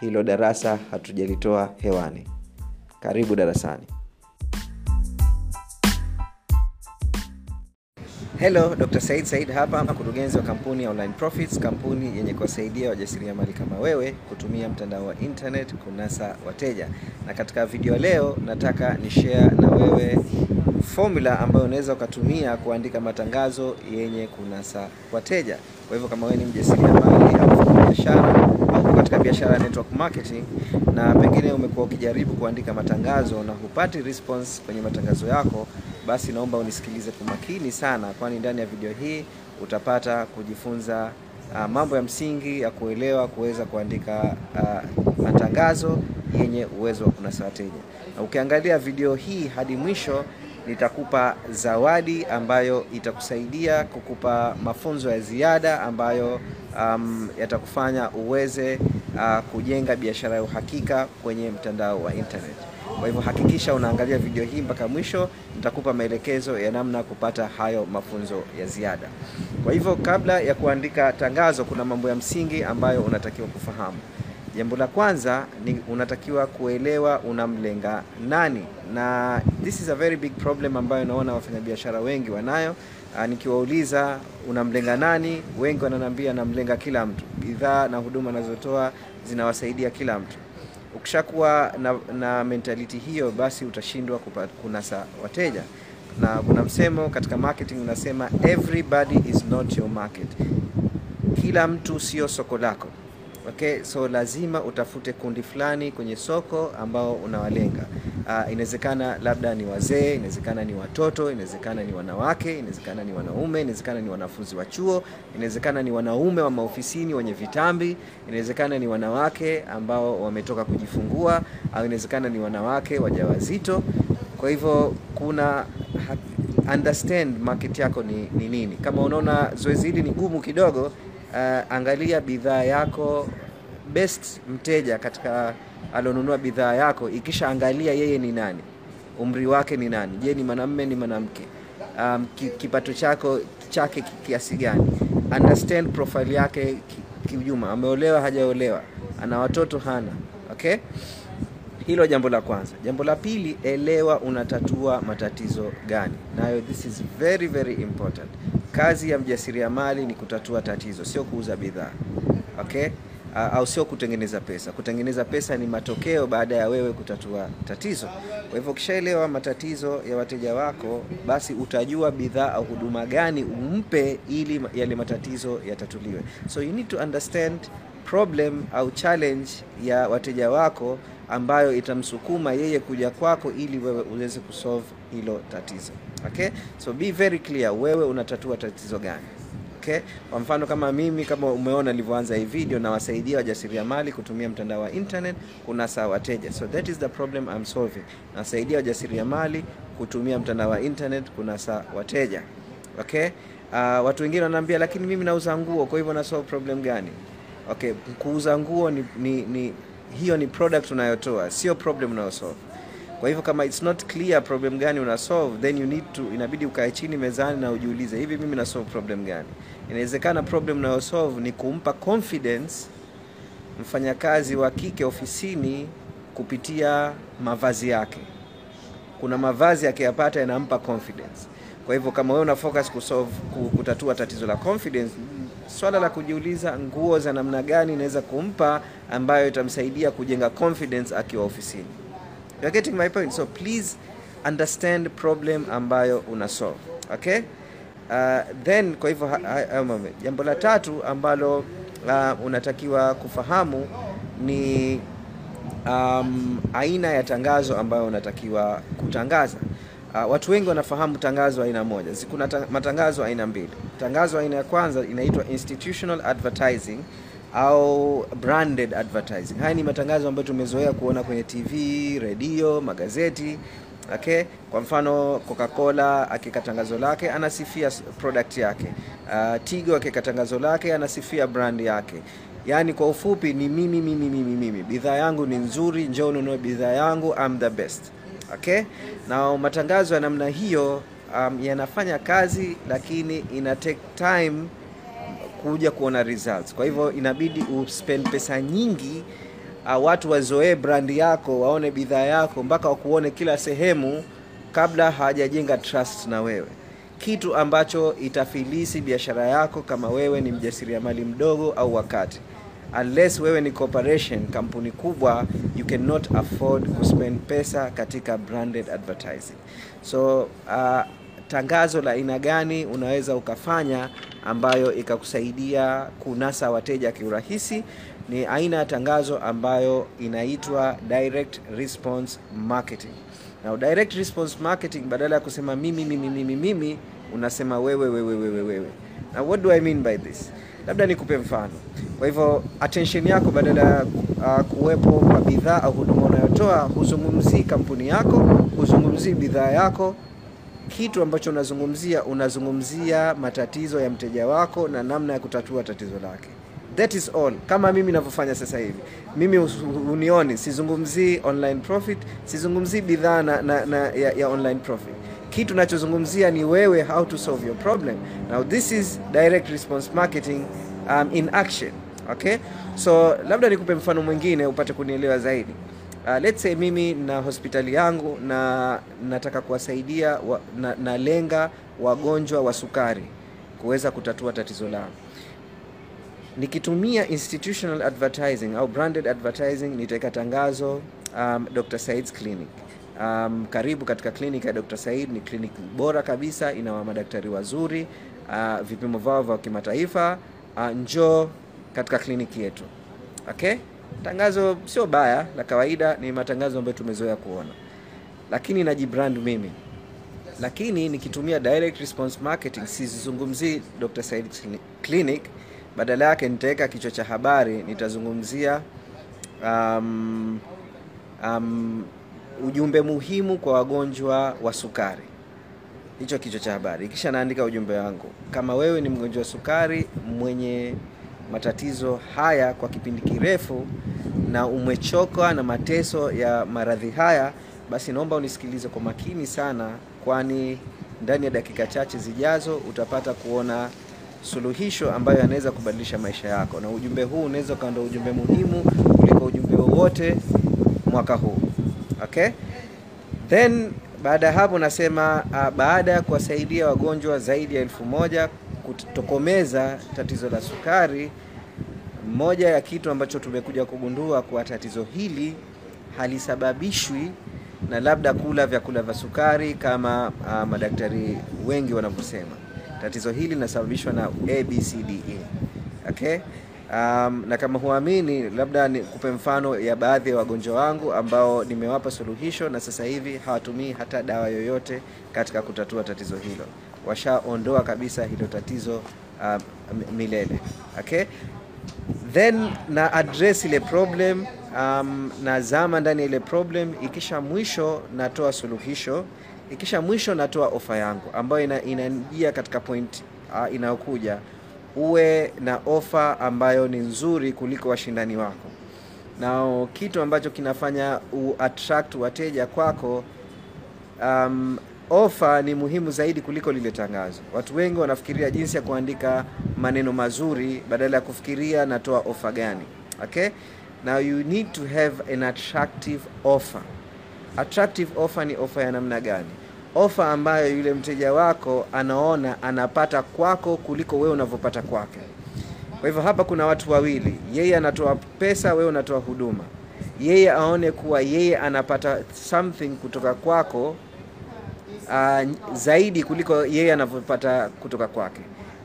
hilo darasa hatujalitoa hewani karibu darasani helo Dr. Said Said hapa, mkurugenzi wa kampuni ya Online Profits, kampuni yenye kuwasaidia wajasiriamali kama wewe kutumia mtandao wa internet kunasa wateja. Na katika video leo nataka ni share na wewe formula ambayo unaweza ukatumia kuandika matangazo yenye kunasa wateja. Kwa hivyo kama wewe ni mjasiriamali au biashara au katika biashara ya network marketing na pengine umekuwa ukijaribu kuandika matangazo na hupati response kwenye matangazo yako, basi naomba unisikilize kwa makini sana, kwani ndani ya video hii utapata kujifunza uh, mambo ya msingi ya kuelewa kuweza kuandika uh, matangazo yenye uwezo wa kunasa wateja. Na ukiangalia video hii hadi mwisho nitakupa zawadi ambayo itakusaidia kukupa mafunzo ya ziada ambayo um, yatakufanya uweze uh, kujenga biashara ya uhakika kwenye mtandao wa internet. Kwa hivyo hakikisha unaangalia video hii mpaka mwisho, nitakupa maelekezo ya namna kupata hayo mafunzo ya ziada. Kwa hivyo kabla ya kuandika tangazo, kuna mambo ya msingi ambayo unatakiwa kufahamu. Jambo la kwanza ni unatakiwa kuelewa unamlenga nani, na this is a very big problem ambayo naona wafanyabiashara wengi wanayo. Uh, nikiwauliza unamlenga nani, wengi wananiambia namlenga kila mtu. Bidhaa na huduma nazotoa zinawasaidia kila mtu. Ukishakuwa na, na mentality hiyo, basi utashindwa kunasa wateja, na kuna msemo katika marketing unasema everybody is not your market, kila mtu sio soko lako. Okay, so lazima utafute kundi fulani kwenye soko ambao unawalenga. Uh, inawezekana labda ni wazee, inawezekana ni watoto, inawezekana ni wanawake, inawezekana ni wanaume, inawezekana ni wanafunzi wa chuo, inawezekana ni wanaume wa maofisini wenye vitambi, inawezekana ni wanawake ambao wametoka kujifungua, au inawezekana ni wanawake wajawazito. Kwa hivyo kuna understand market yako ni, ni nini. Kama unaona zoezi hili ni gumu kidogo, uh, angalia bidhaa yako best mteja katika alionunua bidhaa yako, ikisha angalia yeye ni nani, umri wake ni nani, je, ni mwanamume ni mwanamke, um, kipato chako chake kiasi gani, understand profile yake kiujuma, ameolewa hajaolewa, ana watoto hana. Okay, hilo jambo la kwanza. Jambo la pili, elewa unatatua matatizo gani, nayo this is very very important. Kazi ya mjasiriamali ni kutatua tatizo, sio kuuza bidhaa. Okay? Au sio kutengeneza pesa. Kutengeneza pesa ni matokeo baada ya wewe kutatua tatizo. Kwa hivyo ukishaelewa matatizo ya wateja wako, basi utajua bidhaa au huduma gani umpe ili yale matatizo yatatuliwe. So you need to understand problem au challenge ya wateja wako ambayo itamsukuma yeye kuja kwako ili wewe uweze kusolve hilo tatizo Okay, so be very clear, wewe unatatua tatizo gani? Okay, kwa mfano kama mimi, kama umeona nilivyoanza hii video, nawasaidia wajasiriamali kutumia mtandao wa internet kunasa wateja, so that is the problem I'm solving. Nawasaidia wajasiriamali kutumia mtandao wa internet kunasa wateja. Okay, uh, watu wengine wananiambia lakini mimi nauza nguo, kwa hivyo na solve problem gani? Okay, kuuza nguo ni, ni, ni hiyo ni product unayotoa, sio problem unayosolve. Kwa hivyo kama it's not clear problem gani una solve, then you need to, inabidi ukae chini mezani na ujiulize, hivi mimi na solve problem gani? Inawezekana problem nayo solve ni kumpa confidence mfanyakazi wa kike ofisini kupitia mavazi yake. Kuna mavazi akiyapata yanampa confidence. Kwa hivyo kama wewe una focus kusolve, kutatua tatizo la confidence, swala la kujiuliza nguo za namna gani inaweza kumpa ambayo itamsaidia kujenga confidence akiwa ofisini. You're getting my point. So please understand problem ambayo una solve. Okay? Uh, then kwa hivyo jambo la tatu ambalo uh, unatakiwa kufahamu ni um, aina ya tangazo ambayo unatakiwa kutangaza. Uh, watu wengi wanafahamu tangazo aina moja. Kuna matangazo aina mbili. Tangazo aina ya kwanza inaitwa institutional advertising au branded advertising. Haya ni matangazo ambayo tumezoea kuona kwenye TV, redio, magazeti. Okay? Kwa mfano Coca-Cola akika tangazo lake anasifia product yake. Uh, Tigo akika tangazo lake anasifia brand yake. Yaani kwa ufupi ni mimi mimi mimi mimi. Bidhaa yangu ni nzuri, njoo ununue bidhaa yangu, I'm the best. Okay? Na matangazo ya namna hiyo um, yanafanya kazi lakini ina take time kuja kuona results. Kwa hivyo inabidi uspend pesa nyingi, uh, watu wazoee brandi yako, waone bidhaa yako mpaka wakuone kila sehemu kabla hawajajenga trust na wewe, kitu ambacho itafilisi biashara yako kama wewe ni mjasiriamali mdogo au wakati. Unless wewe ni corporation, kampuni kubwa, you cannot afford kuspend pesa katika branded advertising. So uh, tangazo la aina gani unaweza ukafanya ambayo ikakusaidia kunasa wateja kiurahisi? Ni aina ya tangazo ambayo inaitwa direct response marketing. Na direct response marketing, badala ya kusema mimi mimi mimi mimi, unasema wewe wewe wewe wewe. Na what do I mean by this? Labda nikupe mfano. Kwa hivyo attention yako badala ya uh, kuwepo kwa bidhaa au huduma unayotoa, huzungumzii kampuni yako, huzungumzii bidhaa yako kitu ambacho unazungumzia unazungumzia matatizo ya mteja wako na namna ya kutatua tatizo lake. That is all. Kama mimi ninavyofanya sasa hivi, mimi unioni, sizungumzii online profit, sizungumzii bidhaa na, na, na ya, ya online profit. Kitu nachozungumzia ni wewe, how to solve your problem. Now this is direct response marketing um, in action. Okay, so labda nikupe mfano mwingine upate kunielewa zaidi. Uh, let's say mimi na hospitali yangu na nataka kuwasaidia wa, na, na lenga wagonjwa wa sukari kuweza kutatua tatizo lao. Nikitumia institutional advertising au branded advertising, nitaweka tangazo um, Dr. Said's Clinic. Um, karibu katika kliniki ya Dr. Said. Ni kliniki bora kabisa, ina madaktari wazuri, uh, vipimo vao vya kimataifa. Uh, njoo katika kliniki yetu. Okay? Tangazo sio baya, la kawaida, ni matangazo ambayo tumezoea kuona, lakini najibrand mimi. Lakini nikitumia direct response marketing, sizungumzii Dr. Said Clinic, badala yake nitaweka kichwa cha habari, nitazungumzia um, um, ujumbe muhimu kwa wagonjwa wa sukari. Hicho kichwa cha habari, kisha naandika ujumbe wangu. Kama wewe ni mgonjwa wa sukari mwenye matatizo haya kwa kipindi kirefu na umechoka na mateso ya maradhi haya, basi naomba unisikilize kwa makini sana, kwani ndani ya dakika chache zijazo utapata kuona suluhisho ambayo yanaweza kubadilisha maisha yako, na ujumbe huu unaweza ukawa ndio ujumbe muhimu kuliko ujumbe wowote mwaka huu. Okay, then baada ya hapo nasema uh, baada ya kuwasaidia wagonjwa zaidi ya elfu moja kutokomeza tatizo la sukari, moja ya kitu ambacho tumekuja kugundua kwa tatizo hili halisababishwi na labda kula vyakula vya sukari kama uh, madaktari wengi wanavyosema. Tatizo hili linasababishwa na ABCDE. Okay? Um, na kama huamini, labda nikupe mfano ya baadhi ya wagonjwa wangu ambao nimewapa suluhisho na sasa hivi hawatumii hata dawa yoyote katika kutatua tatizo hilo, washaondoa kabisa hilo tatizo uh, milele. Okay, then na address ile problem um, na zama ndani ile problem, ikisha mwisho natoa suluhisho, ikisha mwisho natoa ofa yangu ambayo ina, katika point uh, inayokuja uwe na ofa ambayo ni nzuri kuliko washindani wako, na kitu ambacho kinafanya uattract wateja kwako. Um, ofa ni muhimu zaidi kuliko lile tangazo. Watu wengi wanafikiria jinsi ya kuandika maneno mazuri badala ya kufikiria natoa ofa gani. Okay, now you need to have an attractive offer. Attractive offer ni ofa ya namna gani? Ofa ambayo yule mteja wako anaona anapata kwako kuliko wewe unavyopata kwake. Kwa hivyo hapa kuna watu wawili, yeye anatoa pesa, wewe unatoa huduma. Yeye aone kuwa yeye anapata something kutoka kwako uh, zaidi kuliko yeye anavyopata kutoka kwake.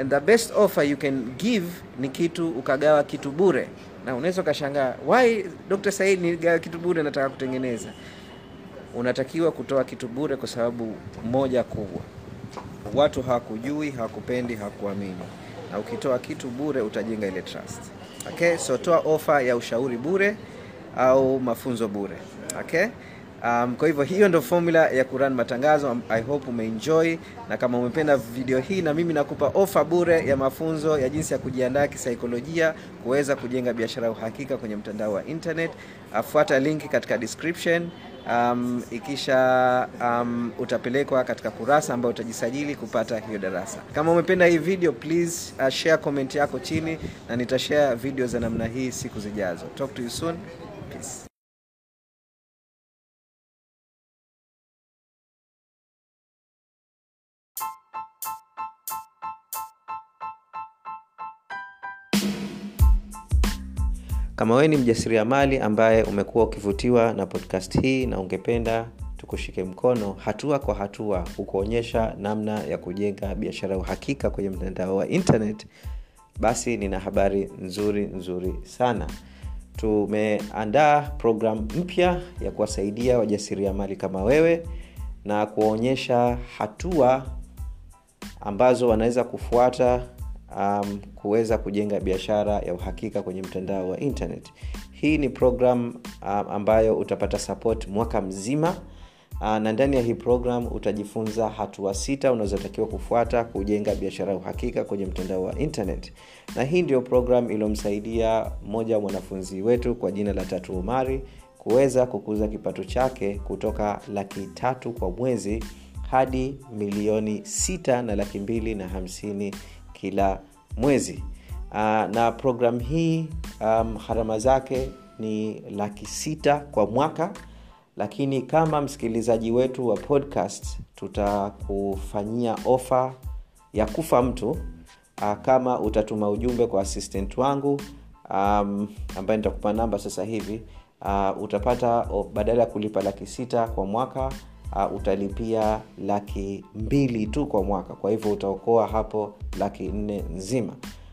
And the best offer you can give ni kitu ukagawa kitu bure, na unaweza ukashangaa why Dr. Said nigawa kitu bure, nataka kutengeneza unatakiwa kutoa kitu bure kwa sababu moja kubwa, watu hawakujui, hawakupendi, hawakuamini, na ukitoa kitu bure utajenga ile trust. Okay, so toa ofa ya ushauri bure au mafunzo bure. Okay. Um, kwa hivyo hiyo ndo formula ya kurun matangazo. I hope umeenjoy, na kama umependa video hii, na mimi nakupa ofa bure ya mafunzo ya jinsi ya kujiandaa kisaikolojia kuweza kujenga biashara uhakika kwenye mtandao wa internet. Afuata link katika description. Um, ikisha um, utapelekwa katika kurasa ambayo utajisajili kupata hiyo darasa. Kama umependa hii video, please uh, share comment yako chini, na nitashare video za namna hii siku zijazo. Talk to you soon. Kama wewe ni mjasiriamali ambaye umekuwa ukivutiwa na podcast hii na ungependa tukushike mkono hatua kwa hatua kukuonyesha namna ya kujenga biashara ya uhakika kwenye mtandao wa internet, basi nina habari nzuri nzuri sana. Tumeandaa programu mpya ya kuwasaidia wajasiriamali kama wewe na kuwaonyesha hatua ambazo wanaweza kufuata um, kuweza kujenga biashara ya uhakika kwenye mtandao wa internet. Hii ni program um, ambayo utapata support mwaka mzima uh, na ndani ya hii program utajifunza hatua sita unazotakiwa kufuata kujenga biashara ya uhakika kwenye mtandao wa internet. Na hii ndio program iliyomsaidia mmoja wa mwanafunzi wetu kwa jina la Tatu Umari kuweza kukuza kipato chake kutoka laki tatu kwa mwezi hadi milioni sita na laki mbili na hamsini kila mwezi. Uh, na program hii um, gharama zake ni laki sita kwa mwaka. Lakini kama msikilizaji wetu wa podcast tutakufanyia ofa ya kufa mtu. Uh, kama utatuma ujumbe kwa assistant wangu um, ambaye nitakupa namba sasa hivi uh, utapata badala ya kulipa laki sita kwa mwaka uh, utalipia laki mbili tu kwa mwaka. Kwa hivyo utaokoa hapo laki nne nzima.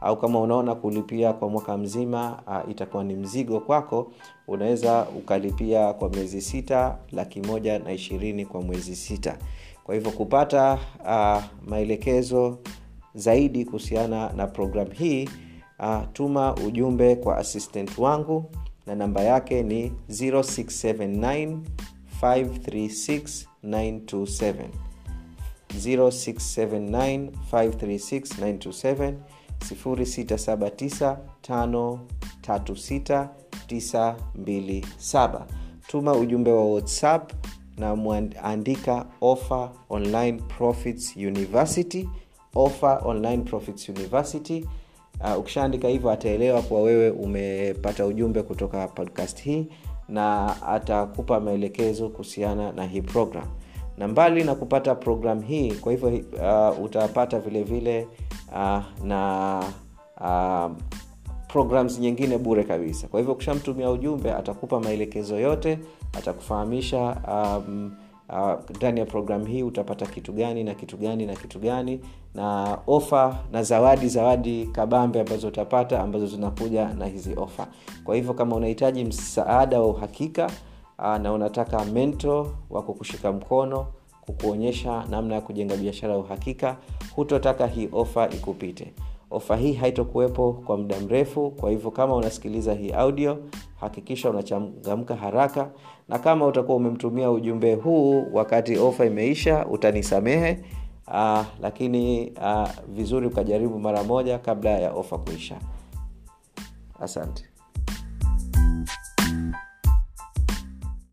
Au kama unaona kulipia kwa mwaka mzima uh, itakuwa ni mzigo kwako unaweza ukalipia kwa miezi sita laki moja na ishirini kwa mwezi sita. Kwa hivyo kupata uh, maelekezo zaidi kuhusiana na program hii uh, tuma ujumbe kwa assistant wangu na namba yake ni 0679 536 927 0679 536 927 0679536927 tuma ujumbe wa whatsapp na mwandika offer online profits university. Offer online profits university. Uh, ukishaandika hivyo ataelewa kuwa wewe umepata ujumbe kutoka podcast hii na atakupa maelekezo kuhusiana na hii program. Na mbali na kupata program hii kwa hivyo uh, utapata vile vile uh, na uh, programs nyingine bure kabisa. Kwa hivyo ukishamtumia ujumbe atakupa maelekezo yote atakufahamisha um, ndani uh, ya programu hii utapata kitu gani na kitu gani na kitu gani. Na ofa na zawadi zawadi kabambe ambazo utapata ambazo zinakuja na hizi ofa. Kwa hivyo kama unahitaji msaada wa uhakika uh, na unataka mento wa kukushika mkono kukuonyesha namna ya kujenga biashara ya uhakika hutotaka hii ofa ikupite. Ofa hii haitokuwepo kwa muda mrefu kwa hivyo kama unasikiliza hii audio hakikisha unachangamka haraka na kama utakuwa umemtumia ujumbe huu wakati ofa imeisha utanisamehe uh, lakini uh, vizuri ukajaribu mara moja kabla ya ofa kuisha. Asante